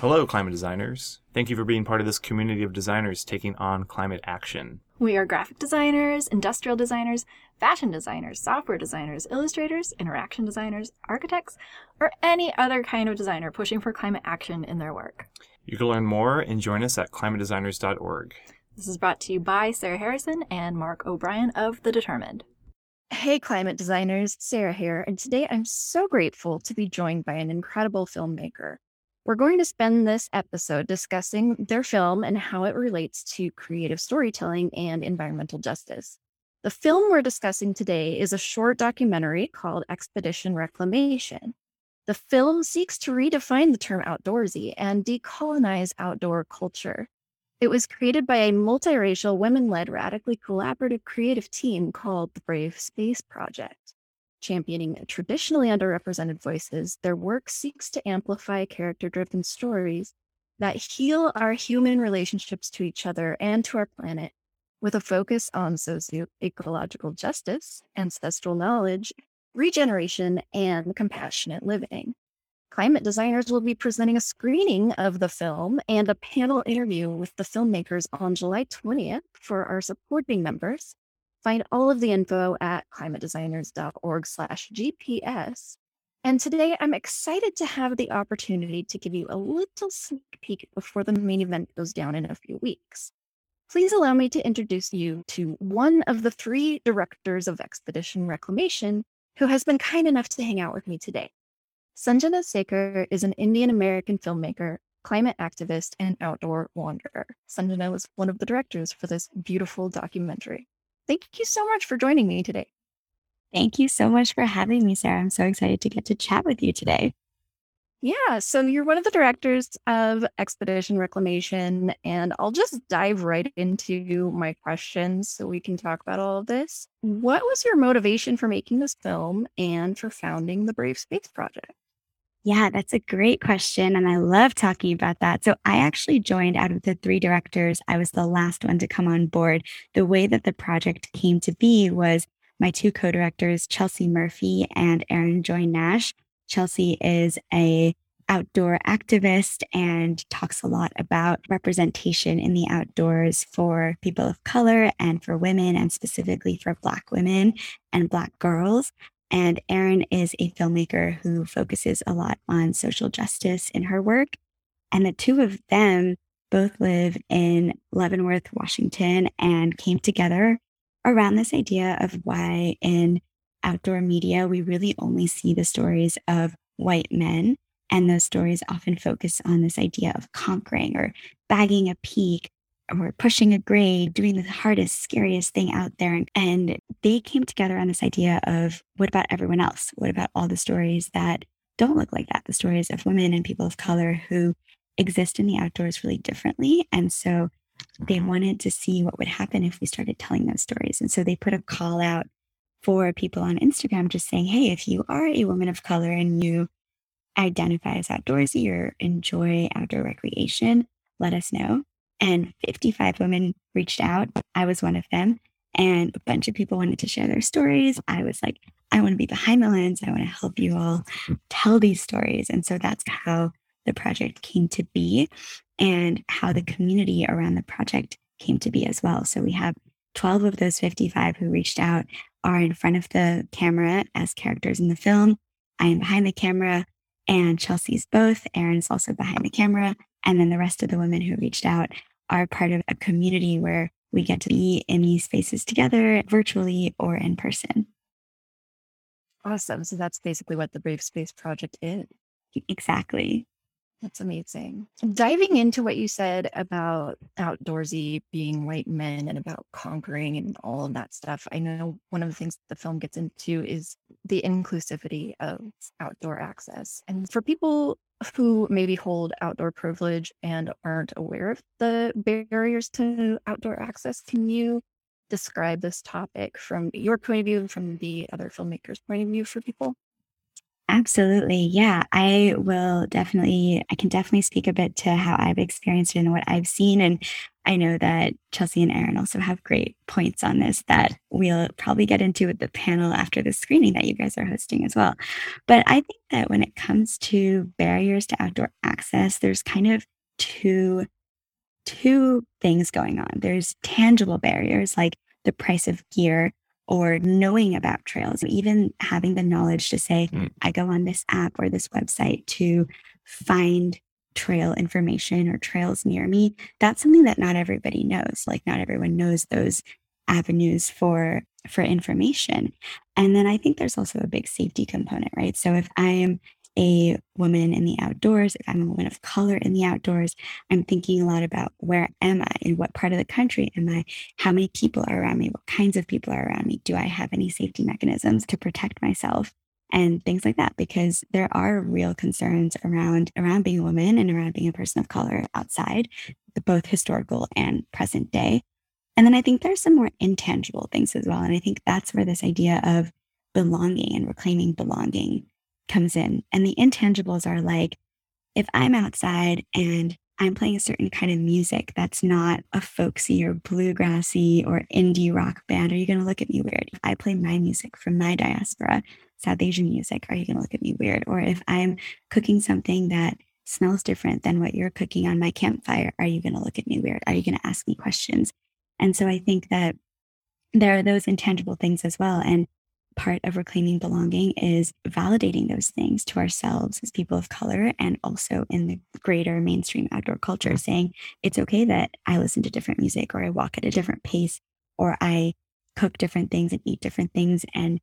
Hello, climate designers. Thank you for being part of this community of designers taking on climate action. We are graphic designers, industrial designers, fashion designers, software designers, illustrators, interaction designers, architects, or any other kind of designer pushing for climate action in their work. You can learn more and join us at climatedesigners.org. This is brought to you by Sarah Harrison and Mark O'Brien of The Determined. Hey, climate designers, Sarah here, and today I'm so grateful to be joined by an incredible filmmaker. We're going to spend this episode discussing their film and how it relates to creative storytelling and environmental justice. The film we're discussing today is a short documentary called Expedition Reclamation. The film seeks to redefine the term outdoorsy and decolonize outdoor culture. It was created by a multiracial, women led, radically collaborative creative team called the Brave Space Project championing traditionally underrepresented voices, their work seeks to amplify character driven stories that heal our human relationships to each other and to our planet with a focus on socio-ecological justice, ancestral knowledge, regeneration, and compassionate living. Climate designers will be presenting a screening of the film and a panel interview with the filmmakers on July 20th for our supporting members. Find all of the info at climatedesigners.org slash GPS. And today I'm excited to have the opportunity to give you a little sneak peek before the main event goes down in a few weeks. Please allow me to introduce you to one of the three directors of Expedition Reclamation who has been kind enough to hang out with me today. Sanjana Sekhar is an Indian American filmmaker, climate activist, and outdoor wanderer. Sanjana was one of the directors for this beautiful documentary. Thank you so much for joining me today. Thank you so much for having me, Sarah. I'm so excited to get to chat with you today. Yeah, so you're one of the directors of Expedition Reclamation, and I'll just dive right into my questions so we can talk about all of this. What was your motivation for making this film and for founding the Brave Space Project? Yeah, that's a great question. And I love talking about that. So I actually joined out of the three directors. I was the last one to come on board. The way that the project came to be was my two co directors, Chelsea Murphy and Erin Joy Nash. Chelsea is a outdoor activist and talks a lot about representation in the outdoors for people of color and for women and specifically for black women and black girls and Erin is a filmmaker who focuses a lot on social justice in her work. And the two of them both live in Leavenworth, Washington, and came together around this idea of why in outdoor media, we really only see the stories of white men. And those stories often focus on this idea of conquering or bagging a peak or pushing a grade, doing the hardest, scariest thing out there. And they came together on this idea of what about everyone else? What about all the stories that don't look like that? The stories of women and people of color who exist in the outdoors really differently. And so they mm-hmm. wanted to see what would happen if we started telling those stories. And so they put a call out for people on Instagram just saying, hey, if you are a woman of color and you identify as outdoorsy or enjoy outdoor recreation, let us know and 55 women reached out. I was one of them. And a bunch of people wanted to share their stories. I was like, I want to be behind the lens. I want to help you all hmm. tell these stories. And so that's how the project came to be and how the hmm. community around the project came to be as well. So we have 12 of those 55 who reached out are in front of the camera as characters in the film. I am behind the camera and Chelsea's both. Erin's also behind the camera. And then the rest of the women who reached out are part of a community where we get to be in these spaces together virtually or in person. Awesome. So that's basically what the Brave Space Project is. Exactly. That's amazing. Diving into what you said about outdoorsy being white men and about conquering and all of that stuff, I know one of the things the film gets into is the inclusivity of outdoor access. And for people who maybe hold outdoor privilege and aren't aware of the barriers to outdoor access, can you describe this topic from your point of view, from the other filmmakers' point of view for people? Absolutely. Yeah, I will definitely, I can definitely speak a bit to how I've experienced it and what I've seen. And I know that Chelsea and Erin also have great points on this that we'll probably get into with the panel after the screening that you guys are hosting as well. But I think that when it comes to barriers to outdoor access, there's kind of two two things going on. There's tangible barriers like the price of gear or knowing about trails, even having the knowledge to say, mm. I go on this app or this website to find trail information or trails near me. That's something that not everybody knows. Like not everyone knows those avenues for for information. And then I think there's also a big safety component, right? So if I am a woman in the outdoors, if I'm a woman of color in the outdoors, I'm thinking a lot about where am I? In what part of the country am I? How many people are around me? What kinds of people are around me? Do I have any safety mechanisms to protect myself? And things like that, because there are real concerns around around being a woman and around being a person of color outside, both historical and present day. And then I think there's some more intangible things as well. And I think that's where this idea of belonging and reclaiming belonging comes in. And the intangibles are like, if I'm outside and I'm playing a certain kind of music that's not a folksy or bluegrassy or indie rock band, are you going to look at me weird? I play my music from my diaspora, South Asian music, are you going to look at me weird? Or if I'm cooking something that smells different than what you're cooking on my campfire, are you going to look at me weird? Are you going to ask me questions? And so I think that there are those intangible things as well. And part of reclaiming belonging is validating those things to ourselves as people of color and also in the greater mainstream outdoor culture, saying it's okay that I listen to different music or I walk at a different pace or I cook different things and eat different things. And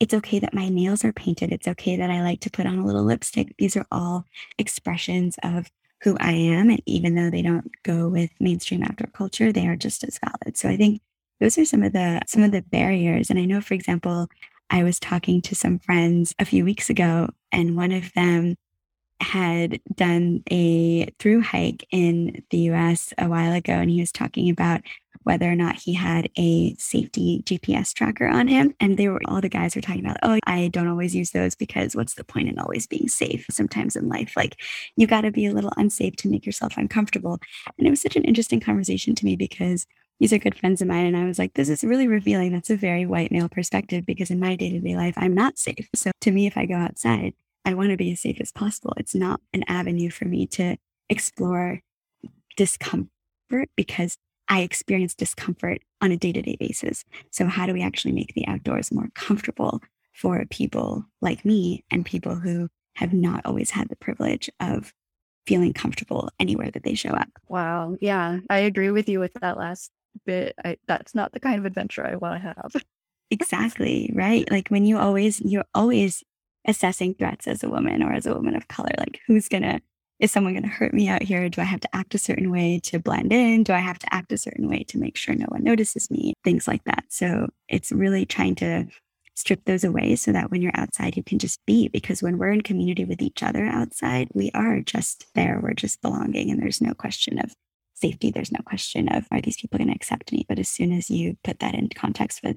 it's okay that my nails are painted. It's okay that I like to put on a little lipstick. These are all expressions of who I am. And even though they don't go with mainstream outdoor culture, they are just as valid. So I think those are some of the some of the barriers and i know for example i was talking to some friends a few weeks ago and one of them had done a through hike in the us a while ago and he was talking about whether or not he had a safety GPS tracker on him. And they were all the guys were talking about, oh, I don't always use those because what's the point in always being safe? Sometimes in life, like you got to be a little unsafe to make yourself uncomfortable. And it was such an interesting conversation to me because these are good friends of mine. And I was like, this is really revealing. That's a very white male perspective because in my day to day life, I'm not safe. So to me, if I go outside, I want to be as safe as possible. It's not an avenue for me to explore discomfort because I experience discomfort on a day to day basis. So, how do we actually make the outdoors more comfortable for people like me and people who have not always had the privilege of feeling comfortable anywhere that they show up? Wow. Yeah, I agree with you with that last bit. I, that's not the kind of adventure I want to have. exactly. Right. Like when you always, you're always assessing threats as a woman or as a woman of color, like who's going to, is someone going to hurt me out here? Do I have to act a certain way to blend in? Do I have to act a certain way to make sure no one notices me? Things like that. So it's really trying to strip those away so that when you're outside, you can just be. Because when we're in community with each other outside, we are just there. We're just belonging. And there's no question of safety. There's no question of are these people going to accept me? But as soon as you put that in context with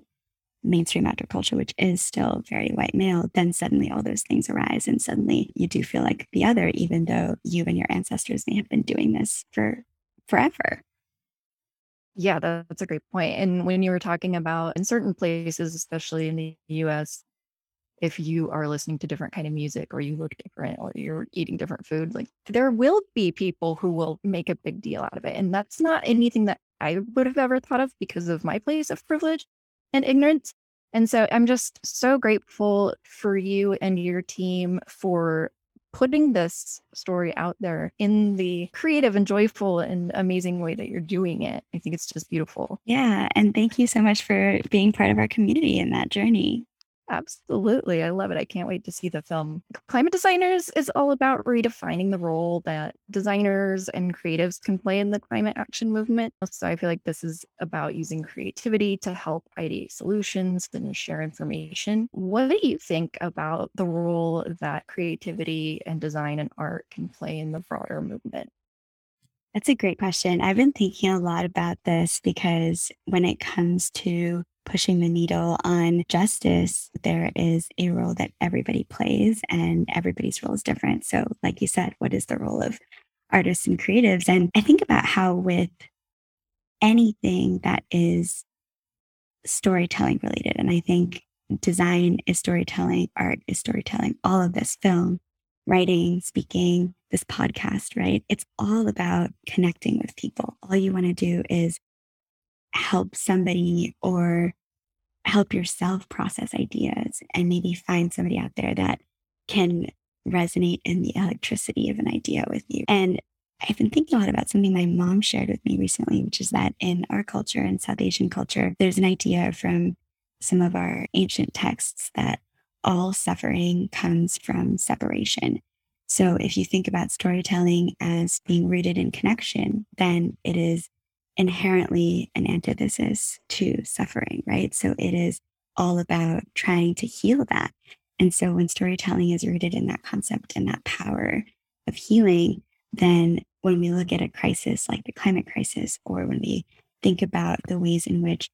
mainstream outdoor culture, which is still very white male, then suddenly all those things arise. And suddenly you do feel like the other, even though you and your ancestors may have been doing this for forever. Yeah, that's a great point. And when you were talking about in certain places, especially in the US, if you are listening to different kind of music or you look different or you're eating different food like there will be people who will make a big deal out of it and that's not anything that i would have ever thought of because of my place of privilege and ignorance and so i'm just so grateful for you and your team for putting this story out there in the creative and joyful and amazing way that you're doing it. I think it's just beautiful. Yeah. And thank you so much for being part of our community in that journey. Absolutely. I love it. I can't wait to see the film. Climate Designers is all about redefining the role that designers and creatives can play in the climate action movement. So I feel like this is about using creativity to help ideate solutions and share information. What do you think about the role that creativity and design and art can play in the broader movement? That's a great question. I've been thinking a lot about this because when it comes to pushing the needle on justice, there is a role that everybody plays and everybody's role is different. So, like you said, what is the role of artists and creatives? And I think about how, with anything that is storytelling related. And I think design is storytelling, art is storytelling, all of this film, writing, speaking, this podcast, right? It's all about connecting with people. All you want to do is help somebody or help yourself process ideas and maybe find somebody out there that can resonate in the electricity of an idea with you. And I've been thinking a lot about something my mom shared with me recently, which is that in our culture, in South Asian culture, there's an idea from some of our ancient texts that all suffering comes from separation. So if you think about storytelling as being rooted in connection, then it is inherently an antithesis to suffering, right? So it is all about trying to heal that. And so when storytelling is rooted in that concept and that power of healing, then when we look at a crisis like the climate crisis, or when we think about the ways in which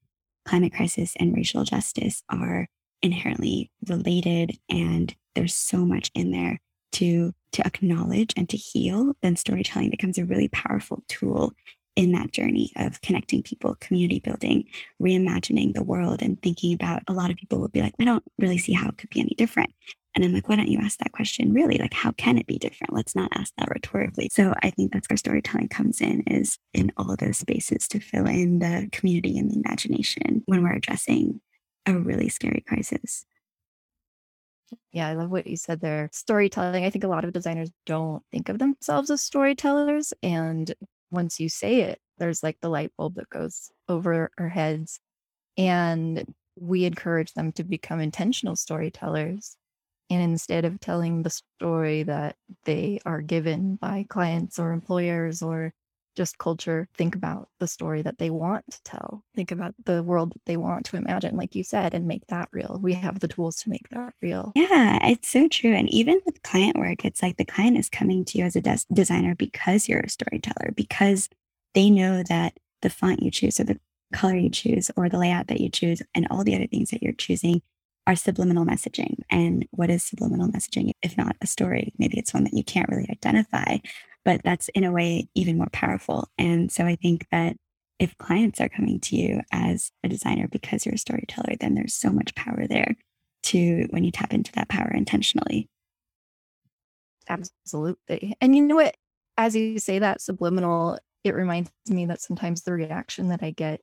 climate crisis and racial justice are inherently related and there's so much in there to to acknowledge and to heal then storytelling becomes a really powerful tool in that journey of connecting people community building reimagining the world and thinking about a lot of people will be like i don't really see how it could be any different and I'm like, why don't you ask that question really? Like, how can it be different? Let's not ask that rhetorically. So I think that's where storytelling comes in is in all those spaces to fill in the community and the imagination when we're addressing a really scary crisis. Yeah, I love what you said there. Storytelling. I think a lot of designers don't think of themselves as storytellers. And once you say it, there's like the light bulb that goes over our heads. And we encourage them to become intentional storytellers and instead of telling the story that they are given by clients or employers or just culture, think about the story that they want to tell. Think about the world that they want to imagine, like you said, and make that real. We have the tools to make that real. Yeah, it's so true. And even with client work, it's like the client is coming to you as a des- designer because you're a storyteller, because they know that the font you choose or the color you choose or the layout that you choose and all the other things that you're choosing are subliminal messaging. And what is subliminal messaging if not a story? Maybe it's one that you can't really identify, but that's in a way even more powerful. And so I think that if clients are coming to you as a designer because you're a storyteller, then there's so much power there to when you tap into that power intentionally. Absolutely. And you know what? As you say that subliminal, it reminds me that sometimes the reaction that I get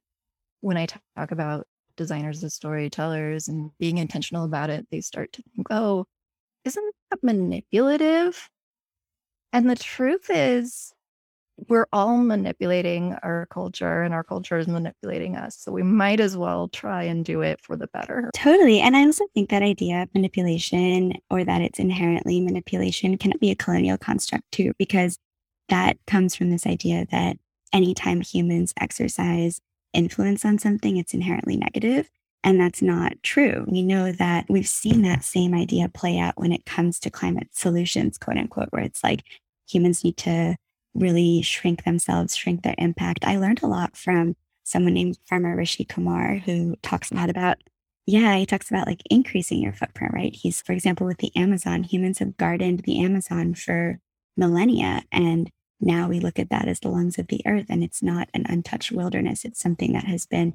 when I talk about designers as storytellers and being intentional about it, they start to think, oh, isn't that manipulative? And the truth is, we're all manipulating our culture and our culture is manipulating us. So we might as well try and do it for the better. Totally. And I also think that idea of manipulation or that it's inherently manipulation can be a colonial construct too, because that comes from this idea that anytime humans exercise influence on something, it's inherently negative. And that's not true. We know that we've seen that same idea play out when it comes to climate solutions, quote unquote, where it's like humans need to really shrink themselves, shrink their impact. I learned a lot from someone named Farmer Rishi Kumar, who talks a lot about, yeah, he talks about like increasing your footprint, right? He's, for example, with the Amazon, humans have gardened the Amazon for millennia. And now we look at that as the lungs of the earth and it's not an untouched wilderness. It's something that has been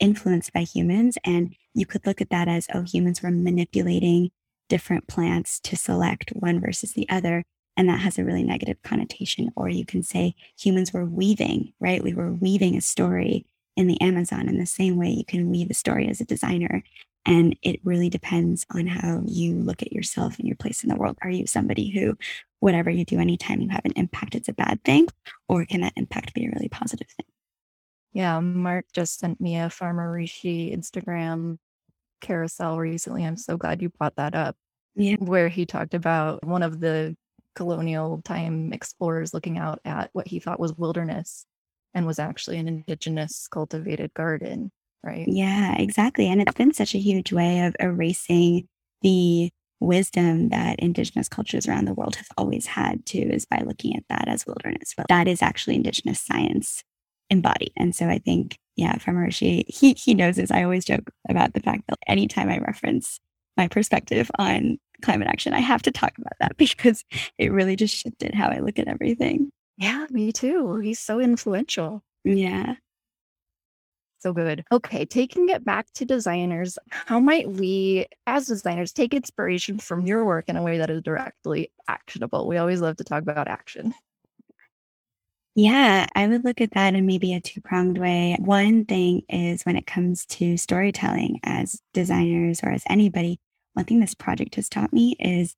influenced by humans. And you could look at that as, oh, humans were manipulating different plants to select one versus the other. And that has a really negative connotation. Or you can say humans were weaving, right? We were weaving a story in the Amazon in the same way you can weave a story as a designer. And it really depends on how you look at yourself and your place in the world. Are you somebody who whatever you do anytime you have an impact, it's a bad thing? Or can that impact be a really positive thing? Yeah, Mark just sent me a Farmer Rishi Instagram carousel recently. I'm so glad you brought that up. Yeah. Where he talked about one of the colonial time explorers looking out at what he thought was wilderness and was actually an indigenous cultivated garden, right? Yeah, exactly. And it's been such a huge way of erasing the wisdom that indigenous cultures around the world have always had too is by looking at that as wilderness but that is actually indigenous science embodied and so i think yeah Farmer Rishi, he he knows this i always joke about the fact that anytime i reference my perspective on climate action i have to talk about that because it really just shifted how i look at everything yeah me too he's so influential yeah So good. Okay, taking it back to designers, how might we, as designers, take inspiration from your work in a way that is directly actionable? We always love to talk about action. Yeah, I would look at that in maybe a two pronged way. One thing is when it comes to storytelling as designers or as anybody, one thing this project has taught me is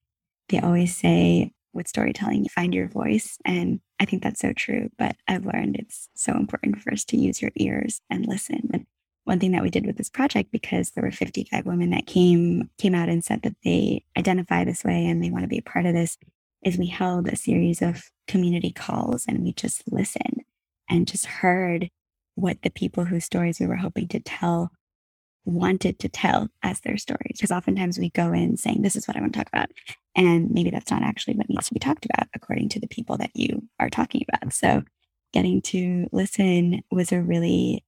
they always say with storytelling, you find your voice. And I think that's so true. But I've learned it's so important for us to use your ears and listen. And one thing that we did with this project, because there were 55 women that came came out and said that they identify this way and they want to be a part of this, is we held a series of community calls and we just listened and just heard what the people whose stories we were hoping to tell wanted to tell as their stories. Because oftentimes we go in saying, This is what I want to talk about. And maybe that's not actually what needs to be talked about according to the people that you are talking about. So getting to listen was a really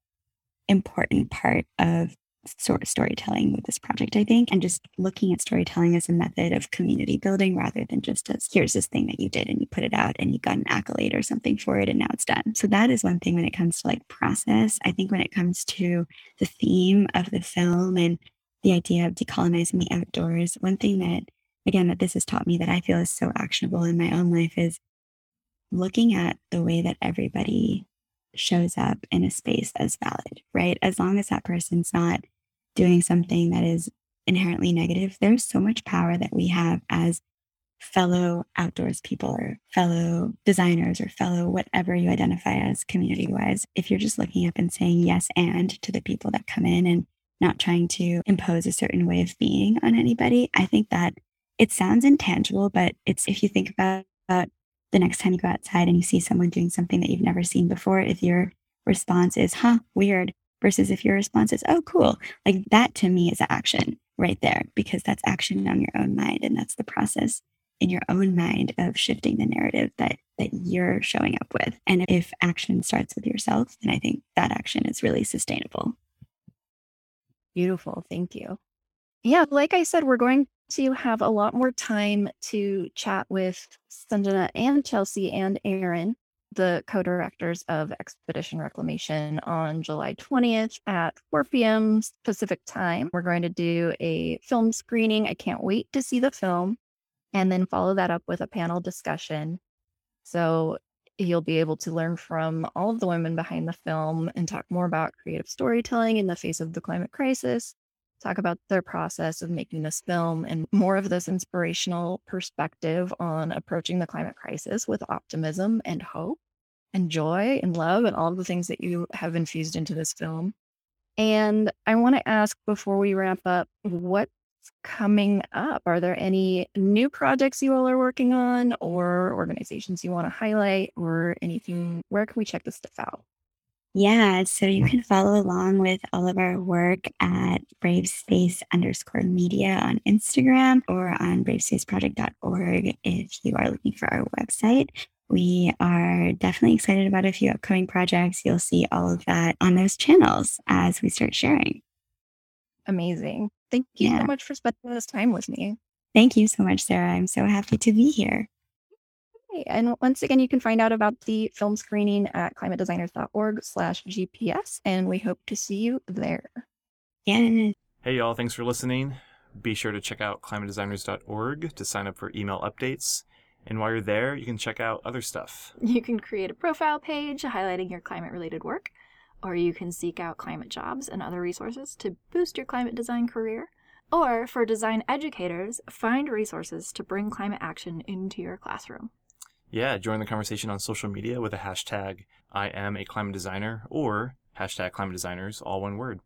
important part of sort of storytelling with this project, I think, and just looking at storytelling as a method of community building rather than just as here's this thing that you did and you put it out and you got an accolade or something for it and now it's done. So that is one thing when it comes to like process. I think when it comes to the theme of the film and the idea of decolonizing the outdoors, one thing that again that this has taught me that I feel is so actionable in my own life is looking at the way that everybody shows up in a space as valid, right? As long as that person's not doing something that is inherently negative, there's so much power that we have as fellow outdoors people or fellow designers or fellow whatever you identify as community wise. If you're just looking up and saying yes and to the people that come in and not trying to impose a certain way of being on anybody, I think that it sounds intangible, but it's if you think about, about the next time you go outside and you see someone doing something that you've never seen before, if your response is, huh, weird, versus if your response is, oh, cool, like that to me is action right there because that's action on your own mind. And that's the process in your own mind of shifting the narrative that that you're showing up with. And if action starts with yourself, then I think that action is really sustainable. Beautiful. Thank you. Yeah, like I said, we're going to have a lot more time to chat with Sanjana and Chelsea and Erin, the co-directors of Expedition Reclamation on July 20th at 4 p.m. Pacific time. We're going to do a film screening. I can't wait to see the film and then follow that up with a panel discussion. So you'll be able to learn from all of the women behind the film and talk more about creative storytelling in the face of the climate crisis talk about their process of making this film and more of this inspirational perspective on approaching the climate crisis with optimism and hope and joy and love and all the things that you have infused into this film. And I want to ask before we wrap up, what's coming up? Are there any new projects you all are working on or organizations you want to highlight or anything? Where can we check this stuff out? Yeah, so you can follow along with all of our work at bravespace underscore media on Instagram or on bravespaceproject.org if you are looking for our website. We are definitely excited about a few upcoming projects. You'll see all of that on those channels as we start sharing. Amazing. Thank you yeah. so much for spending this time with me. Thank you so much, Sarah. I'm so happy to be here. And once again, you can find out about the film screening at climatedesigners.org slash GPS, and we hope to see you there. Yeah. Hey, y'all. Thanks for listening. Be sure to check out climatedesigners.org to sign up for email updates. And while you're there, you can check out other stuff. You can create a profile page highlighting your climate related work, or you can seek out climate jobs and other resources to boost your climate design career. Or for design educators, find resources to bring climate action into your classroom. Yeah, join the conversation on social media with the hashtag I am a climate designer or hashtag climate designers, all one word.